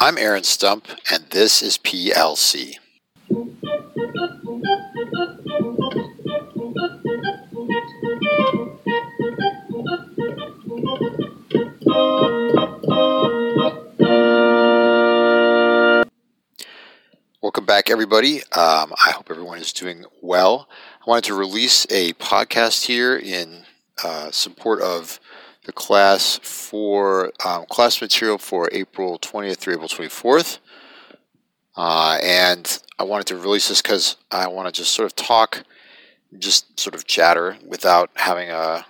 I'm Aaron Stump, and this is PLC. Welcome back, everybody. Um, I hope everyone is doing well. I wanted to release a podcast here in uh, support of the class for um, class material for April 20th through April 24th. Uh, and I wanted to release this because I want to just sort of talk, just sort of chatter without having a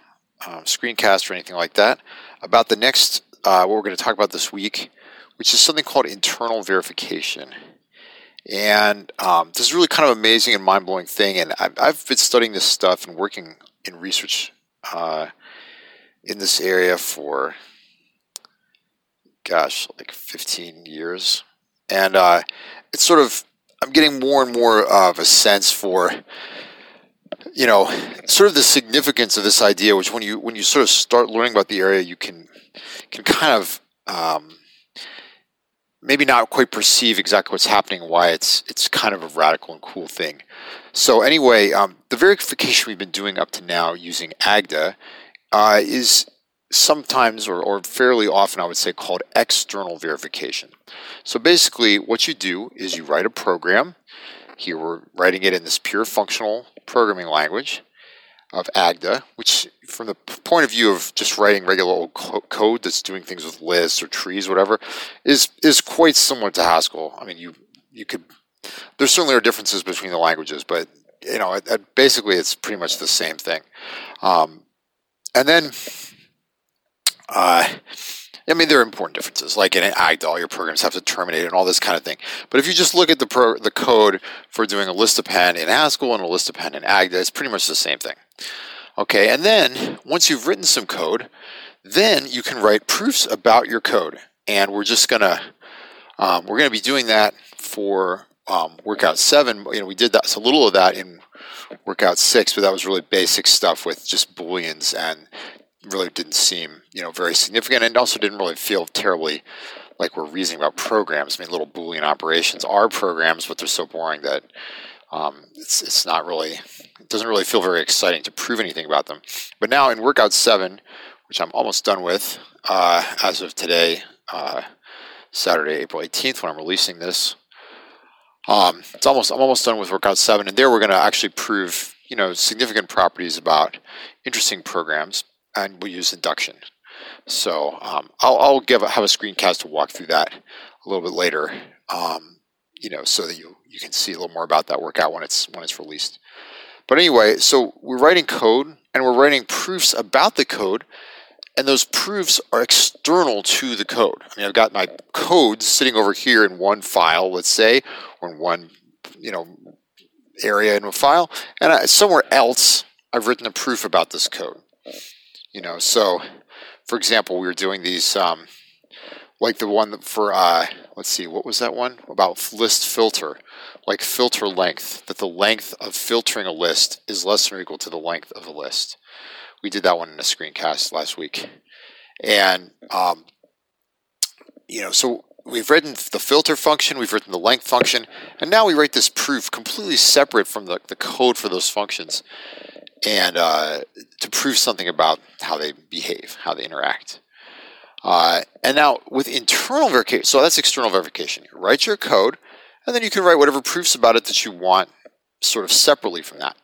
um, screencast or anything like that about the next, uh, what we're going to talk about this week, which is something called internal verification. And um, this is really kind of amazing and mind blowing thing. And I've, I've, been studying this stuff and working in research uh, in this area for, gosh, like 15 years. And uh, it's sort of, I'm getting more and more of a sense for, you know, sort of the significance of this idea, which when you when you sort of start learning about the area, you can can kind of um, maybe not quite perceive exactly what's happening, why it's it's kind of a radical and cool thing. So anyway, um, the verification we've been doing up to now using Agda uh, is sometimes or, or fairly often I would say called external verification. So basically what you do is you write a program. Here we're writing it in this pure functional programming language of Agda, which from the point of view of just writing regular old code that's doing things with lists or trees, whatever, is is quite similar to Haskell. I mean, you you could there certainly are differences between the languages, but you know, it, it, basically it's pretty much the same thing. Um, and then, uh, I mean, there are important differences. Like in Agda, all your programs have to terminate and all this kind of thing. But if you just look at the pro, the code for doing a list append in Haskell and a list append in AGDA, it's pretty much the same thing. Okay, and then once you've written some code, then you can write proofs about your code. And we're just gonna um, we're gonna be doing that for um, workout seven. You know, we did that so little of that in workout six, but that was really basic stuff with just booleans and really didn't seem you know very significant, and also didn't really feel terribly like we're reasoning about programs. I mean, little boolean operations are programs, but they're so boring that um, it's it's not really it doesn't really feel very exciting to prove anything about them. But now in workout seven, which I'm almost done with uh, as of today, uh, Saturday, April 18th, when I'm releasing this. Um, it's almost I'm almost done with workout seven, and there we're going to actually prove you know significant properties about interesting programs, and we'll use induction. So um, I'll, I'll, give have a screencast to walk through that a little bit later, um, you know, so that you you can see a little more about that workout when it's when it's released. But anyway, so we're writing code and we're writing proofs about the code and those proofs are external to the code. I mean, I've got my code sitting over here in one file, let's say, or in one, you know, area in a file, and I, somewhere else I've written a proof about this code. You know, so for example, we were doing these, um, like the one for, uh, let's see, what was that one about list filter, like filter length, that the length of filtering a list is less than or equal to the length of a list. We did that one in a screencast last week. And, um, you know, so we've written the filter function, we've written the length function, and now we write this proof completely separate from the, the code for those functions and uh, to prove something about how they behave, how they interact. Uh, and now with internal verification, so that's external verification. You write your code, and then you can write whatever proofs about it that you want sort of separately from that.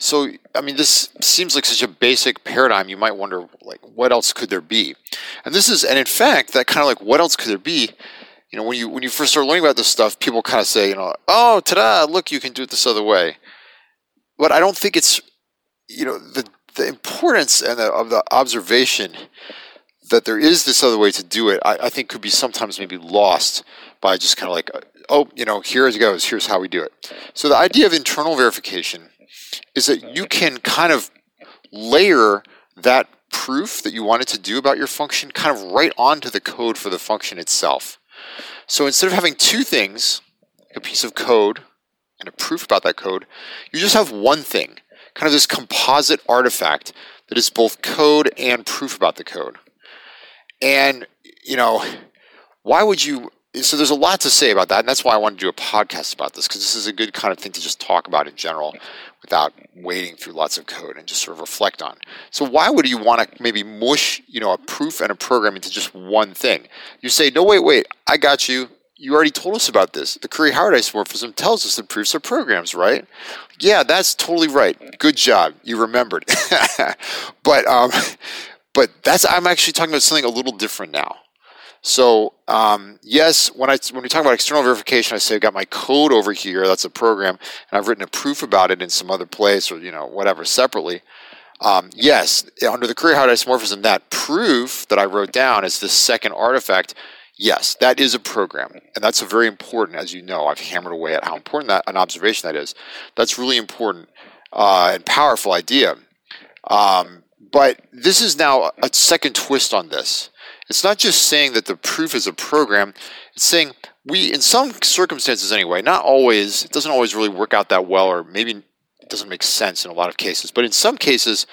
So, I mean, this seems like such a basic paradigm. You might wonder, like, what else could there be? And this is, and in fact, that kind of like, what else could there be? You know, when you when you first start learning about this stuff, people kind of say, you know, oh, ta-da! Look, you can do it this other way. But I don't think it's, you know, the the importance and the, of the observation that there is this other way to do it. I, I think could be sometimes maybe lost by just kind of like, oh, you know, here it goes. Here's how we do it. So the idea of internal verification is that you can kind of layer that proof that you wanted to do about your function kind of right onto the code for the function itself. So instead of having two things, a piece of code and a proof about that code, you just have one thing, kind of this composite artifact that is both code and proof about the code. And, you know, why would you so there's a lot to say about that, and that's why I wanted to do a podcast about this because this is a good kind of thing to just talk about in general without wading through lots of code and just sort of reflect on. So why would you want to maybe mush, you know, a proof and a program into just one thing? You say, no, wait, wait, I got you. You already told us about this. The Curry-Howard isomorphism tells us that proofs are programs, right? Yeah, that's totally right. Good job. You remembered. but um, but that's I'm actually talking about something a little different now. So um, yes, when I when we talk about external verification, I say I've got my code over here. That's a program, and I've written a proof about it in some other place or you know whatever separately. Um, yes, under the Curry-Howard isomorphism, that proof that I wrote down is the second artifact. Yes, that is a program, and that's a very important. As you know, I've hammered away at how important that an observation that is. That's really important uh, and powerful idea. Um, but this is now a second twist on this. It's not just saying that the proof is a program, it's saying we, in some circumstances anyway, not always, it doesn't always really work out that well, or maybe it doesn't make sense in a lot of cases, but in some cases,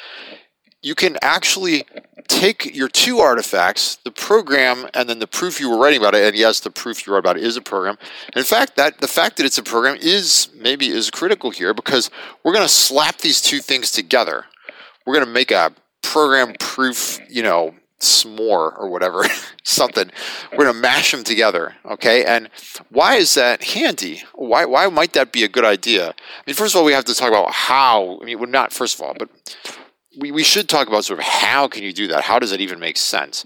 you can actually take your two artifacts, the program and then the proof you were writing about it, and yes, the proof you wrote about it is a program. in fact, that the fact that it's a program is maybe is critical here because we're going to slap these two things together. We're going to make a program proof, you know, s'more or whatever, something. We're going to mash them together, okay? And why is that handy? Why, why might that be a good idea? I mean, first of all, we have to talk about how. I mean, well, not first of all, but we, we should talk about sort of how can you do that? How does it even make sense?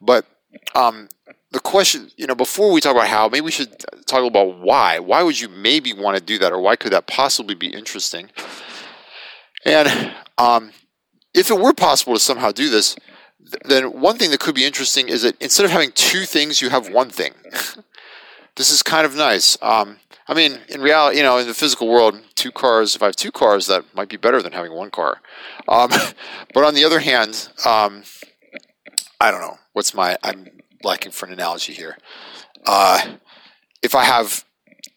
But um, the question, you know, before we talk about how, maybe we should talk about why. Why would you maybe want to do that, or why could that possibly be interesting? And um, if it were possible to somehow do this, then one thing that could be interesting is that instead of having two things, you have one thing. this is kind of nice. Um, I mean, in reality, you know, in the physical world, two cars, if I have two cars, that might be better than having one car. Um, but on the other hand, um, I don't know. What's my, I'm lacking for an analogy here. Uh, if I have,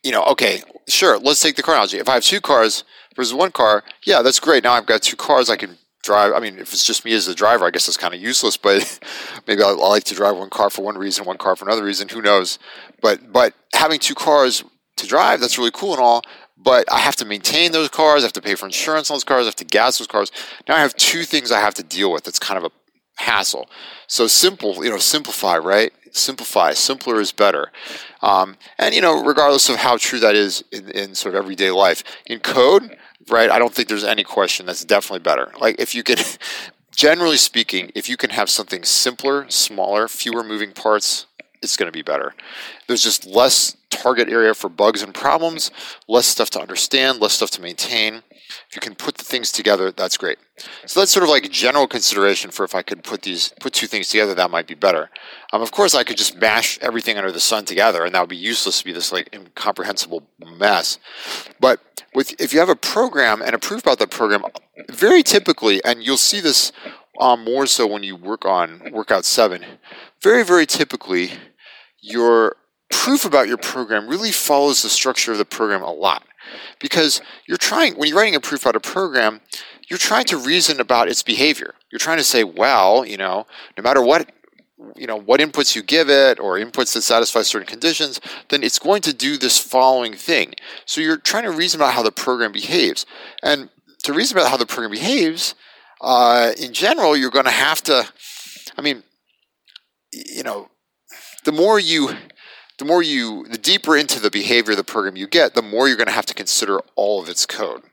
you know, okay, sure, let's take the car analogy. If I have two cars versus one car, yeah, that's great. Now I've got two cars. I can drive. I mean, if it's just me as the driver, I guess it's kind of useless. But maybe I, I, like to drive one car for one reason, one car for another reason. Who knows? But but having two cars to drive, that's really cool and all. But I have to maintain those cars. I have to pay for insurance on those cars. I have to gas those cars. Now I have two things I have to deal with. It's kind of a hassle. So simple, you know, simplify, right? Simplify. Simpler is better. Um, and you know, regardless of how true that is in, in sort of everyday life, in code right? I don't think there's any question that's definitely better. Like if you can, generally speaking, if you can have something simpler, smaller, fewer moving parts, it's going to be better. There's just less target area for bugs and problems, less stuff to understand, less stuff to maintain. If you can put the things together, that's great. So that's sort of like general consideration for if I could put these put two things together, that might be better. Um, of course, I could just mash everything under the sun together, and that would be useless to be this like incomprehensible mess. But with if you have a program and a proof about that program, very typically, and you'll see this um, more so when you work on Workout Seven. Very, very typically, your proof about your program really follows the structure of the program a lot. Because you're trying when you're writing a proof about a program you're trying to reason about its behavior. You're trying to say well you know no matter what you know what inputs you give it or inputs that satisfy certain conditions then it's going to do this following thing. So you're trying to reason about how the program behaves. And to reason about how the program behaves uh, in general you're going to have to i mean you know the more you the more you, the deeper into the behavior of the program you get, the more you're going to have to consider all of its code.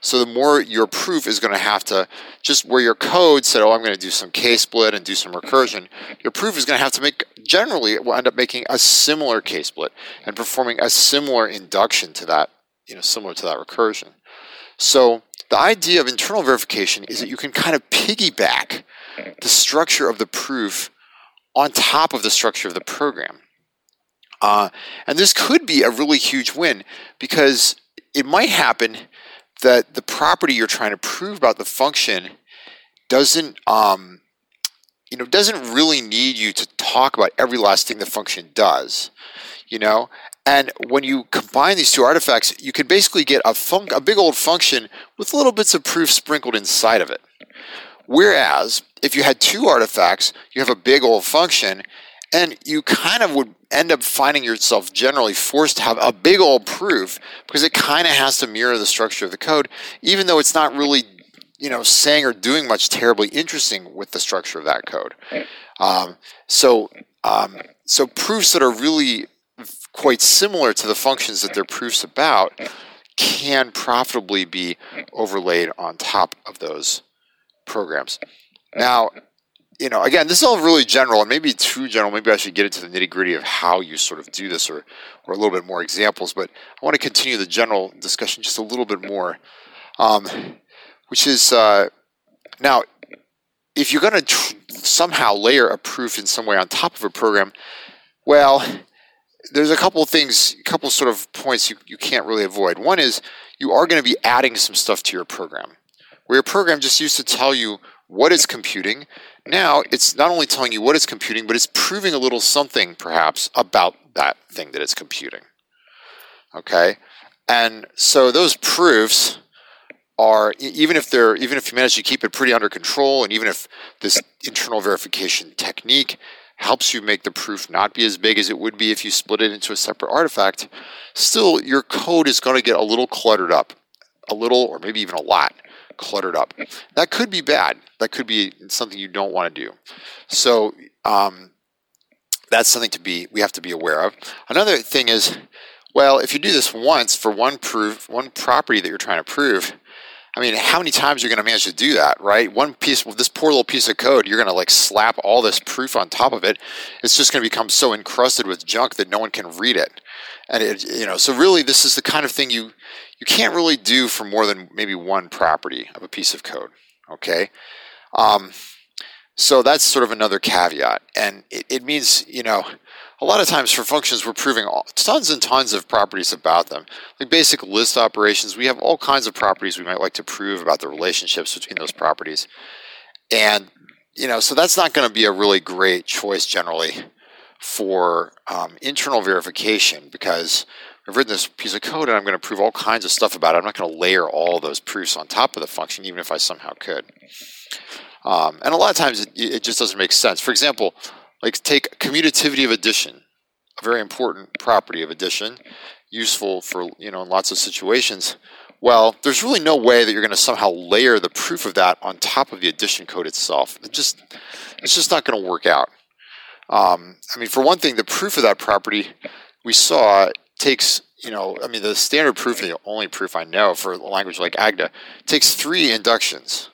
So the more your proof is going to have to, just where your code said, oh, I'm going to do some case split and do some recursion, your proof is going to have to make, generally, it will end up making a similar case split and performing a similar induction to that, you know, similar to that recursion. So the idea of internal verification is that you can kind of piggyback the structure of the proof on top of the structure of the program. Uh, and this could be a really huge win because it might happen that the property you're trying to prove about the function doesn't um, you know doesn't really need you to talk about every last thing the function does you know? And when you combine these two artifacts you can basically get a, a big old function with little bits of proof sprinkled inside of it. Whereas if you had two artifacts you have a big old function And you kind of would end up finding yourself generally forced to have a big old proof because it kind of has to mirror the structure of the code, even though it's not really, you know, saying or doing much terribly interesting with the structure of that code. Um, so, um, so proofs that are really quite similar to the functions that they're proofs about can profitably be overlaid on top of those programs. Now, you know, again, this is all really general and maybe too general. Maybe I should get into the nitty gritty of how you sort of do this or, or a little bit more examples. But I want to continue the general discussion just a little bit more, um, which is uh, now, if you're going to tr- somehow layer a proof in some way on top of a program, well, there's a couple of things, a couple sort of points you, you can't really avoid. One is you are going to be adding some stuff to your program. Where your program just used to tell you what it's computing, now it's not only telling you what it's computing, but it's proving a little something perhaps about that thing that it's computing. Okay? And so those proofs are even if they're even if you manage to keep it pretty under control and even if this internal verification technique helps you make the proof not be as big as it would be if you split it into a separate artifact, still your code is going to get a little cluttered up, a little or maybe even a lot cluttered up. That could be bad. That could be something you don't want to do. So um, that's something to be we have to be aware of. Another thing is, well, if you do this once for one proof, one property that you're trying to prove, I mean, how many times are you going to manage to do that, right? One piece, this poor little piece of code, you're going to like slap all this proof on top of it. It's just going to become so encrusted with junk that no one can read it. And it, you know, so really, this is the kind of thing you you can't really do for more than maybe one property of a piece of code. Okay, um, so that's sort of another caveat, and it, it means you know a lot of times for functions, we're proving all, tons and tons of properties about them. Like basic list operations, we have all kinds of properties we might like to prove about the relationships between those properties. And, you know, so that's not going to be a really great choice generally for um, internal verification because I've written this piece of code and I'm going to prove all kinds of stuff about it. I'm not going to layer all those proofs on top of the function, even if I somehow could. Um, and a lot of times it, it just doesn't make sense. For example, like take commutativity of addition, a very important property of addition, useful for you know in lots of situations. Well, there's really no way that you're going to somehow layer the proof of that on top of the addition code itself. It just it's just not going to work out. Um, I mean, for one thing, the proof of that property we saw takes you know, I mean, the standard proof, the only proof I know for a language like Agda, takes three inductions.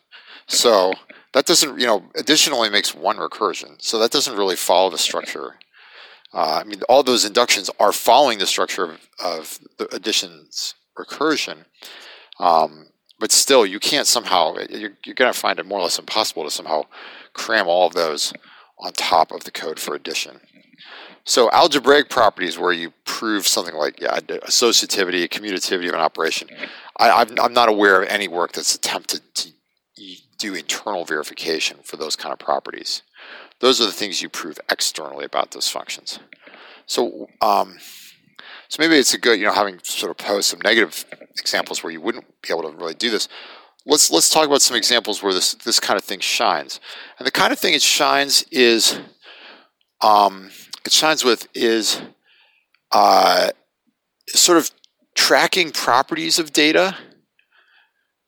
So that doesn't, you know, additionally makes one recursion. So that doesn't really follow the structure. Uh, I mean, all those inductions are following the structure of, of the addition's recursion. Um, but still, you can't somehow, you're, you're going to find it more or less impossible to somehow cram all of those on top of the code for addition. So algebraic properties where you prove something like yeah, associativity, commutativity of an operation. I, am not aware of any work that's attempted to do internal verification for those kind of properties. Those are the things you prove externally about those functions. So, um, so maybe it's a good, you know, having sort of posed some negative examples where you wouldn't be able to really do this. Let's let's talk about some examples where this this kind of thing shines. And the kind of thing it shines is, um, it shines with is, uh, sort of tracking properties of data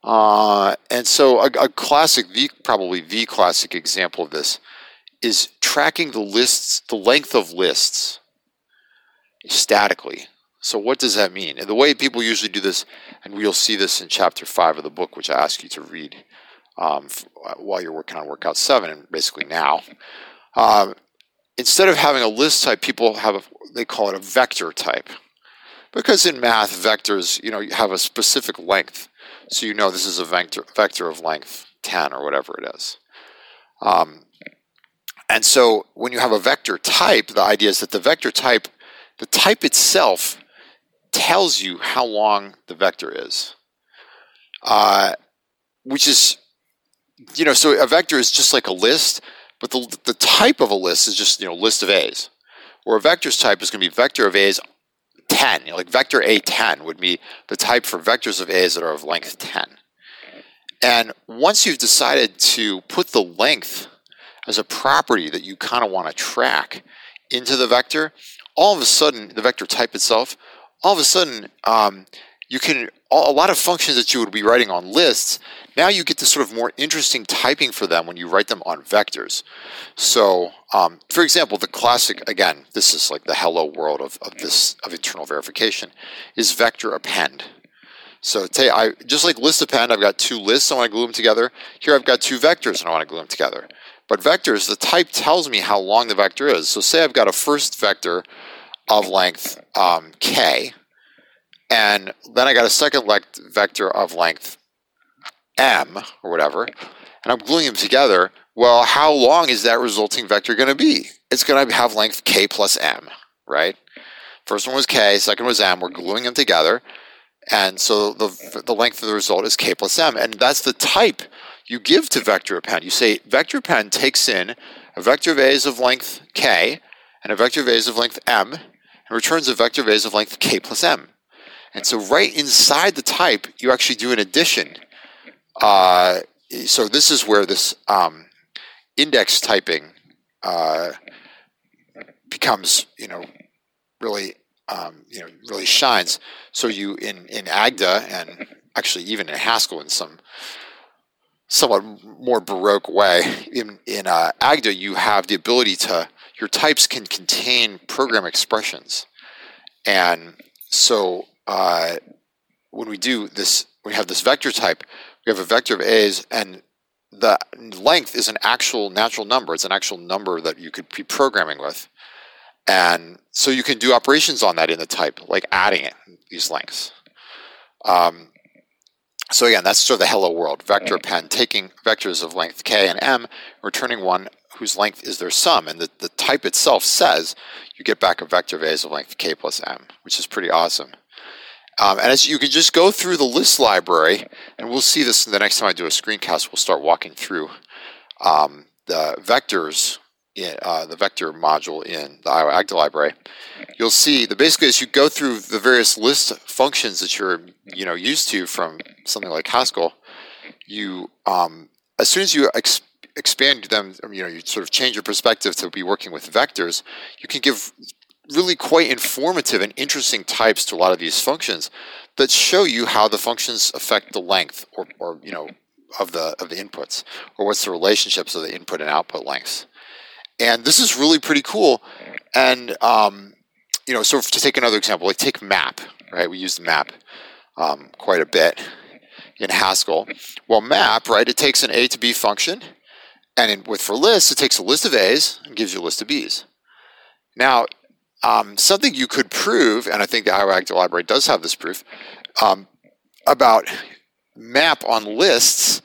uh, and so a, a, classic, the probably the classic example of this is tracking the lists, the length of lists statically. So what does that mean? And the way people usually do this, and we'll see this in chapter five of the book, which I ask you to read um, uh, while you're working on workout seven, and basically now. Um, instead of having a list type, people have a, they call it a vector type, because in math, vectors you know have a specific length. So you know this is a vector, vector of length 10 or whatever it is. Um, and so when you have a vector type, the idea is that the vector type, the type itself tells you how long the vector is. Uh, which is, you know, so a vector is just like a list, but the, the type of a list is just, you know, list of A's. Or a vector's type is going to be vector of A's 10. Like vector A10 would be the type for vectors of A's that are of length 10. And once you've decided to put the length as a property that you kind of want to track into the vector, all of a sudden, the vector type itself, all of a sudden, um, you can a lot of functions that you would be writing on lists. Now you get this sort of more interesting typing for them when you write them on vectors. So, um, for example, the classic again, this is like the hello world of, of this of internal verification, is vector append. So, say I just like list append, I've got two lists. I want to glue them together. Here, I've got two vectors, and I want to glue them together. But vectors, the type tells me how long the vector is. So, say I've got a first vector of length um, k and then I got a second vector of length m or whatever, and I'm gluing them together. Well, how long is that resulting vector going to be? It's going to have length k plus m, right? First one was k, second was m. We're gluing them together, and so the the length of the result is k plus m, and that's the type you give to vector append. You say vector append takes in a vector of a's of length k and a vector of a's of length m, and returns a vector of a's of length k plus m. And so right inside the type, you actually do an addition. Uh, so this is where this um, index typing uh, becomes, you know, really, um, you know, really shines. So you in in Agda and actually even in Haskell in some somewhat more baroque way in in uh, Agda you have the ability to your types can contain program expressions, and so uh, when we do this, we have this vector type. We have a vector of a's, and the length is an actual natural number. It's an actual number that you could be programming with. And so you can do operations on that in the type, like adding it, these lengths. Um, so again, that's sort of the hello world. Vector append taking vectors of length k and m, returning one whose length is their sum. And the, the type itself says you get back a vector of a's of length k plus m, which is pretty awesome. Um, and as you can just go through the list library, and we'll see this the next time I do a screencast, we'll start walking through um, the vectors, in, uh, the vector module in the Iowa Agda library. You'll see that basically as you go through the various list functions that you're you know used to from something like Haskell, you um, as soon as you ex- expand them, you know, you sort of change your perspective to be working with vectors, you can give really quite informative and interesting types to a lot of these functions that show you how the functions affect the length or, or you know of the of the inputs or what's the relationships of the input and output lengths. And this is really pretty cool. And um, you know so to take another example like take map right? We use map um, quite a bit in haskell. Well map right it takes an a to b function and in, with for lists it takes a list of a's and gives you a list of b's. Now um, something you could prove, and I think the Iowa Agda Library does have this proof, um, about map on lists,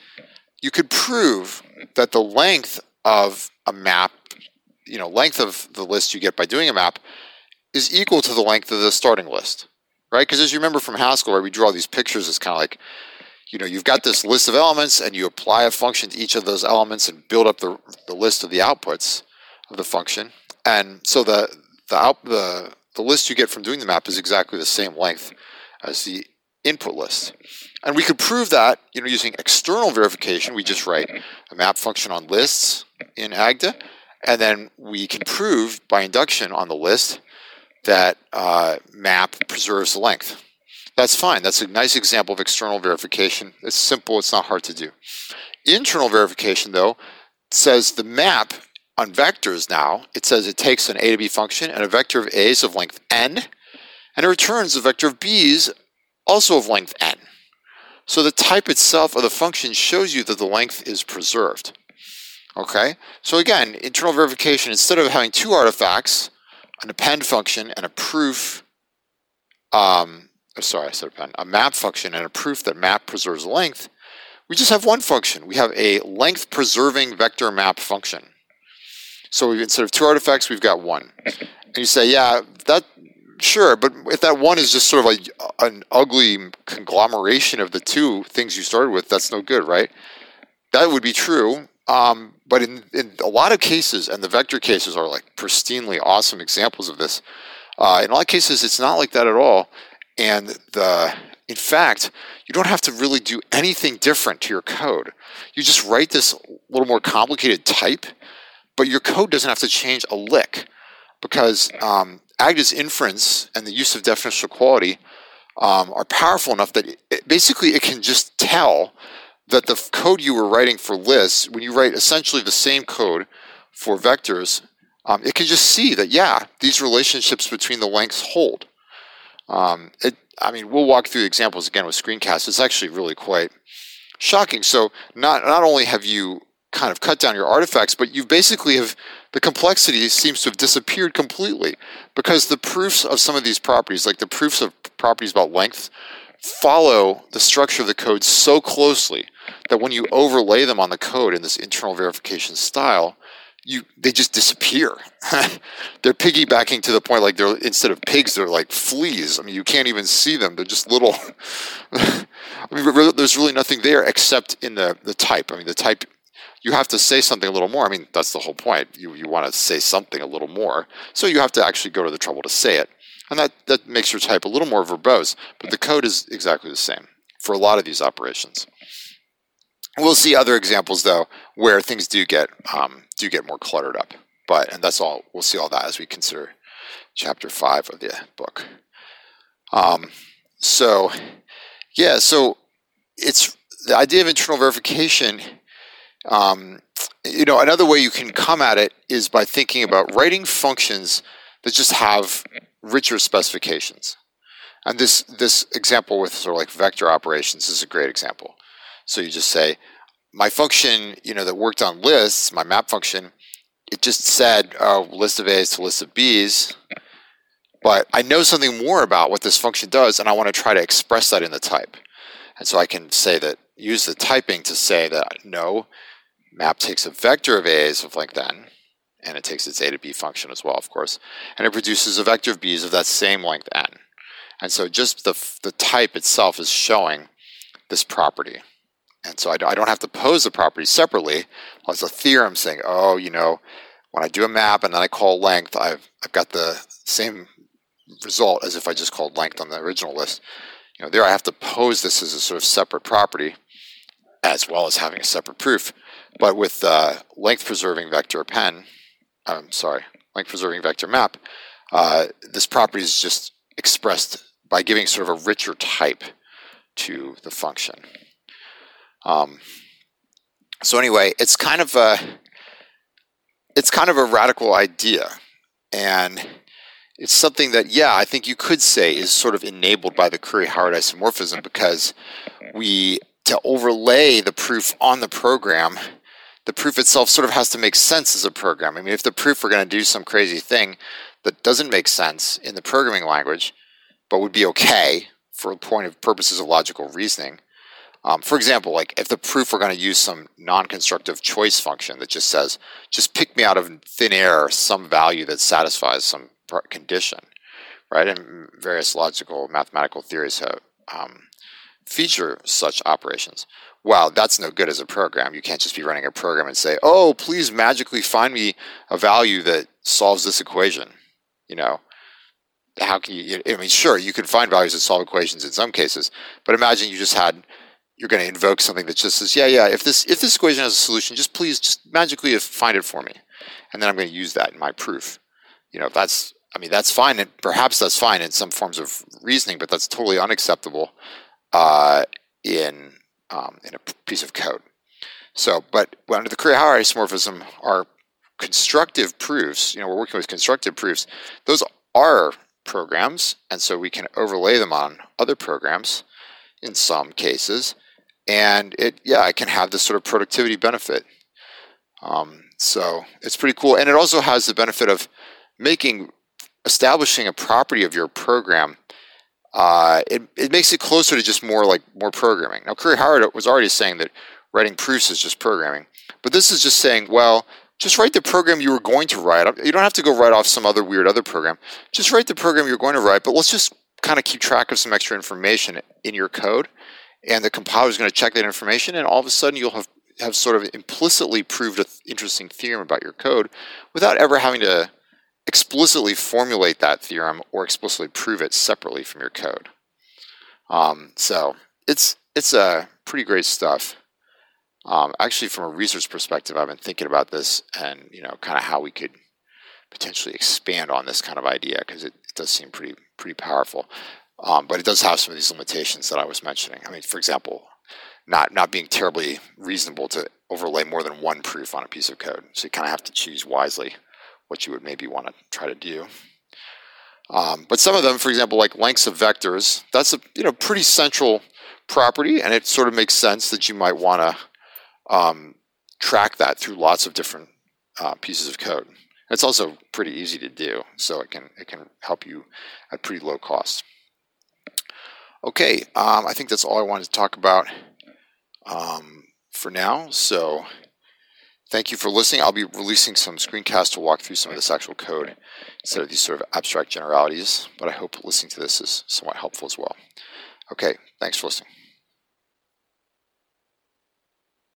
you could prove that the length of a map, you know, length of the list you get by doing a map is equal to the length of the starting list, right? Because as you remember from Haskell, where we draw these pictures, it's kind of like, you know, you've got this list of elements and you apply a function to each of those elements and build up the, the list of the outputs of the function. And so the the, out, the, the list you get from doing the map is exactly the same length as the input list. And we could prove that you know, using external verification. We just write a map function on lists in Agda, and then we can prove by induction on the list that uh, map preserves the length. That's fine. That's a nice example of external verification. It's simple, it's not hard to do. Internal verification, though, says the map on vectors now, it says it takes an a to b function and a vector of a's of length n, and it returns a vector of b's also of length n. So the type itself of the function shows you that the length is preserved. Okay, so again, internal verification, instead of having two artifacts, an append function and a proof, um, oh, sorry, I said append, a map function and a proof that map preserves length, we just have one function. We have a length preserving vector map function. So we, instead of two artifacts, we've got one. And you say, yeah, that sure, but if that one is just sort of like an ugly conglomeration of the two things you started with, that's no good, right? That would be true. Um, but in, in a lot of cases, and the vector cases are like pristinely awesome examples of this. Uh, in a lot of cases, it's not like that at all. And the, in fact, you don't have to really do anything different to your code. You just write this little more complicated type but your code doesn't have to change a lick. because um, Agda's inference and the use of definitional equality um, are powerful enough that it, basically it can just tell that the code you were writing for lists, when you write essentially the same code for vectors, um, it can just see that yeah, these relationships between the lengths hold. Um, it, I mean, we'll walk through examples again with screencasts. It's actually really quite shocking. So not not only have you kind of cut down your artifacts, but you basically have the complexity seems to have disappeared completely because the proofs of some of these properties, like the proofs of properties about length, follow the structure of the code so closely that when you overlay them on the code in this internal verification style, you they just disappear. they're piggybacking to the point like they're instead of pigs, they're like fleas. I mean, you can't even see them. They're just little. I mean, there's really nothing there except in the the type. I mean, the type you have to say something a little more. I mean, that's the whole point. You you want to say something a little more, so you have to actually go to the trouble to say it, and that that makes your type a little more verbose. But the code is exactly the same for a lot of these operations. We'll see other examples though where things do get um, do get more cluttered up. But and that's all we'll see all that as we consider chapter five of the book. Um, so yeah, so it's the idea of internal verification. Um, you know, another way you can come at it is by thinking about writing functions that just have richer specifications. And this this example with sort of like vector operations is a great example. So you just say, my function, you know, that worked on lists, my map function, it just said oh, list of A's to list of B's. But I know something more about what this function does, and I want to try to express that in the type. And so I can say that, use the typing to say that no, map takes a vector of A's of length n, and it takes its A to B function as well, of course, and it produces a vector of B's of that same length n. And so just the, the type itself is showing this property. And so I don't have to pose the property separately as a theorem saying, oh, you know, when I do a map and then I call length, I've, I've got the same result as if I just called length on the original list. You know, there I have to pose this as a sort of separate property as well as having a separate proof. But with uh, length preserving vector append, I'm sorry, length preserving vector map, uh, this property is just expressed by giving sort of a richer type to the function. Um, so anyway, it's kind of a it's kind of a radical idea, and it's something that yeah, I think you could say is sort of enabled by the Curry-Howard isomorphism because we to overlay the proof on the program. The proof itself sort of has to make sense as a program. I mean, if the proof were going to do some crazy thing that doesn't make sense in the programming language, but would be okay for point of purposes of logical reasoning, um, for example, like if the proof were going to use some non-constructive choice function that just says, just pick me out of thin air some value that satisfies some condition, right? And various logical mathematical theories have, um, feature such operations. Well, that's no good as a program. You can't just be running a program and say, oh, please magically find me a value that solves this equation. You know, how can you? I mean, sure, you can find values that solve equations in some cases, but imagine you just had you're going to invoke something that just says, yeah, yeah, if this if this equation has a solution, just please just magically find it for me, and then I'm going to use that in my proof. You know, that's I mean that's fine, and perhaps that's fine in some forms of reasoning, but that's totally unacceptable uh, in um, in a piece of code. So, but under the Curry-Howard isomorphism, our constructive proofs, you know, we're working with constructive proofs. Those are programs, and so we can overlay them on other programs in some cases and it yeah it can have this sort of productivity benefit um, so it's pretty cool and it also has the benefit of making establishing a property of your program uh, it, it makes it closer to just more like more programming. Now Curry-Howard was already saying that writing proofs is just programming but this is just saying well just write the program you were going to write. You don't have to go write off some other weird other program. Just write the program you're going to write but let's just kind of keep track of some extra information in your code and the compiler is going to check that information, and all of a sudden you'll have, have sort of implicitly proved an interesting theorem about your code without ever having to explicitly formulate that theorem or explicitly prove it separately from your code. Um, so it's it's a uh, pretty great stuff. Um, actually, from a research perspective, I've been thinking about this and you know kind of how we could potentially expand on this kind of idea because it, it, does seem pretty pretty powerful. Um, but it does have some of these limitations that I was mentioning. I mean, for example, not not being terribly reasonable to overlay more than one proof on a piece of code. So you kind of have to choose wisely what you would maybe want to try to do. Um, but some of them, for example, like lengths of vectors, that's a you know pretty central property, and it sort of makes sense that you might want to um, track that through lots of different uh, pieces of code. It's also pretty easy to do, so it can it can help you at pretty low cost. Okay, um, I think that's all I wanted to talk about um, for now. So thank you for listening. I'll be releasing some screencasts to walk through some of this actual code instead of these sort of abstract generalities, but I hope listening to this is somewhat helpful as well. Okay, thanks for listening.